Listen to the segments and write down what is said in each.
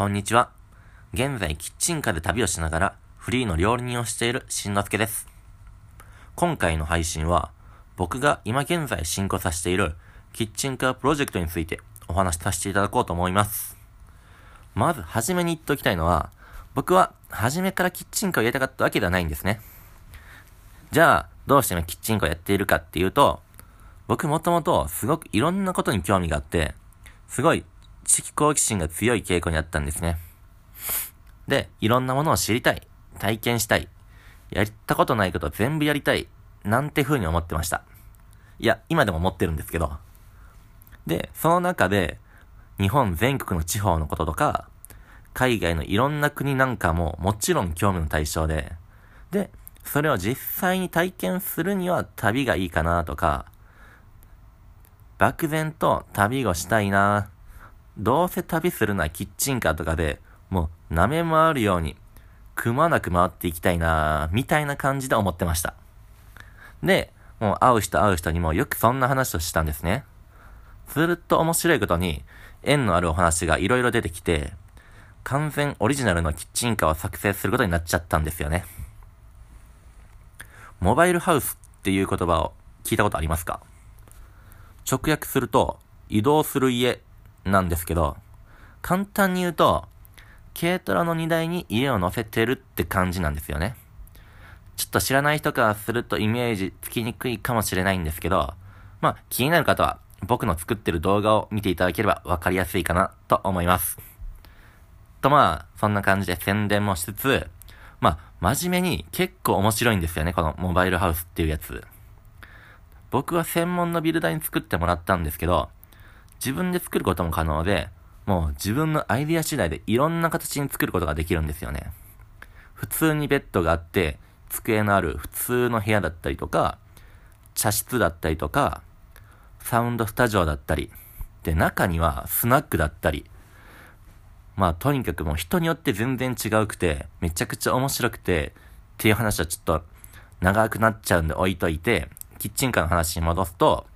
こんにちは。現在、キッチンカーで旅をしながら、フリーの料理人をしているしんのすけです。今回の配信は、僕が今現在進行させている、キッチンカープロジェクトについてお話しさせていただこうと思います。まず、はじめに言っておきたいのは、僕は、初めからキッチンカーをやりたかったわけではないんですね。じゃあ、どうしてもキッチンカーをやっているかっていうと、僕もともとすごくいろんなことに興味があって、すごい知識好奇心が強い傾向にあったんですね。で、いろんなものを知りたい、体験したい、やったことないこと全部やりたい、なんて風に思ってました。いや、今でも思ってるんですけど。で、その中で、日本全国の地方のこととか、海外のいろんな国なんかももちろん興味の対象で、で、それを実際に体験するには旅がいいかなとか、漠然と旅をしたいなどうせ旅するならキッチンカーとかで、もう舐め回るように、くまなく回っていきたいなみたいな感じで思ってました。で、もう会う人会う人にもよくそんな話をしたんですね。ずっと面白いことに、縁のあるお話が色々出てきて、完全オリジナルのキッチンカーを作成することになっちゃったんですよね。モバイルハウスっていう言葉を聞いたことありますか？直訳すると、移動する家なんですけど、簡単に言うと、軽トラの荷台に家を乗せてるって感じなんですよね。ちょっと知らない人からするとイメージつきにくいかもしれないんですけど、まあ気になる方は僕の作ってる動画を見ていただければわかりやすいかなと思います。とまあ、そんな感じで宣伝もしつつ、まあ、真面目に結構面白いんですよね、このモバイルハウスっていうやつ。僕は専門のビルダーに作ってもらったんですけど、自分で作ることも可能で、もう自分のアイディア次第でいろんな形に作ることができるんですよね。普通にベッドがあって、机のある普通の部屋だったりとか、茶室だったりとか、サウンドスタジオだったり、で、中にはスナックだったり、まあ、とにかくもう人によって全然違うくて、めちゃくちゃ面白くて、っていう話はちょっと長くなっちゃうんで置いといて、キッチンカーの話に戻すと、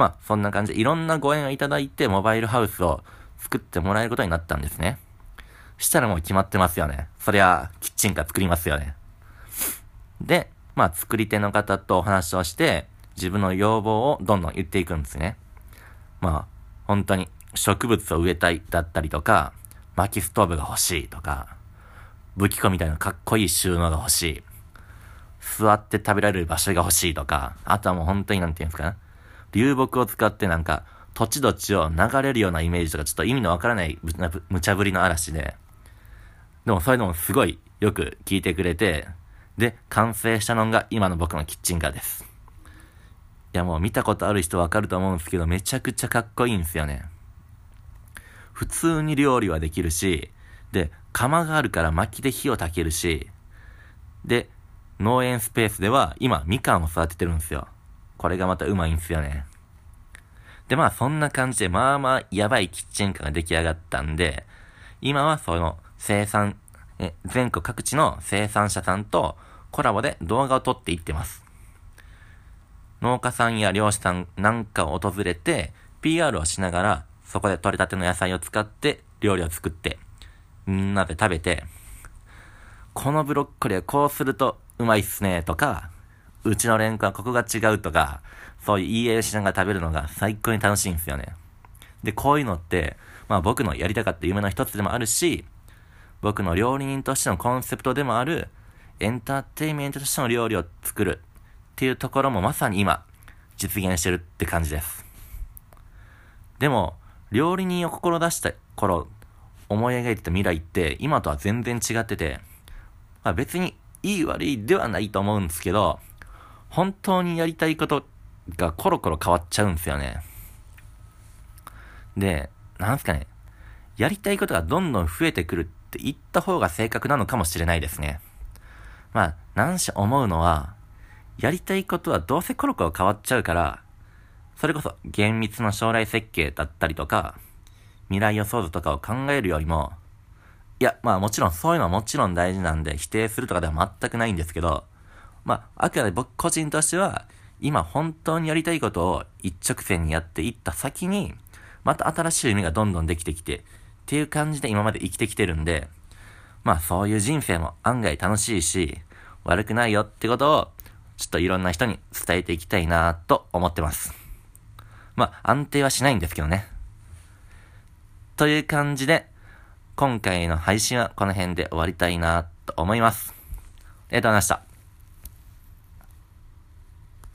まあ、そんな感じでいろんなご縁をいただいて、モバイルハウスを作ってもらえることになったんですね。したらもう決まってますよね。そりゃ、キッチンカー作りますよね。で、まあ、作り手の方とお話をして、自分の要望をどんどん言っていくんですね。まあ、本当に植物を植えたいだったりとか、薪ストーブが欲しいとか、武器庫みたいなかっこいい収納が欲しい。座って食べられる場所が欲しいとか、あとはもう本当になんていうんですか流木を使ってなんか、土地土地を流れるようなイメージとか、ちょっと意味のわからない無茶ぶりの嵐で、でもそういうのもすごいよく聞いてくれて、で、完成したのが今の僕のキッチンカーです。いやもう見たことある人わかると思うんですけど、めちゃくちゃかっこいいんですよね。普通に料理はできるし、で、窯があるから薪で火を焚けるし、で、農園スペースでは今みかんを育ててるんですよ。これがまたうまいんすよね。で、まあそんな感じでまあまあやばいキッチンカーが出来上がったんで、今はその生産、え、全国各地の生産者さんとコラボで動画を撮っていってます。農家さんや漁師さんなんかを訪れて PR をしながらそこで採れたての野菜を使って料理を作ってみんなで食べてこのブロッコリーはこうするとうまいっすね、とか、うちのレンコはここが違うとか、そういう言い合いをしながら食べるのが最高に楽しいんですよね。で、こういうのって、まあ僕のやりたかった夢の一つでもあるし、僕の料理人としてのコンセプトでもある、エンターテインメントとしての料理を作るっていうところもまさに今、実現してるって感じです。でも、料理人を志した頃、思い描いてた未来って今とは全然違ってて、まあ別にいい悪いではないと思うんですけど、本当にやりたいことがコロコロ変わっちゃうんですよね。で、なんすかね、やりたいことがどんどん増えてくるって言った方が正確なのかもしれないですね。まあ、なんし思うのは、やりたいことはどうせコロコロ変わっちゃうから、それこそ厳密な将来設計だったりとか、未来予想図とかを考えるよりも、いや、まあもちろんそういうのはもちろん大事なんで否定するとかでは全くないんですけど、まあ、あくまで僕個人としては、今本当にやりたいことを一直線にやっていった先に、また新しい夢がどんどんできてきて、っていう感じで今まで生きてきてるんで、まあそういう人生も案外楽しいし、悪くないよってことを、ちょっといろんな人に伝えていきたいなと思ってます。まあ安定はしないんですけどね。という感じで、今回の配信はこの辺で終わりたいなと思います。ありがとうございました。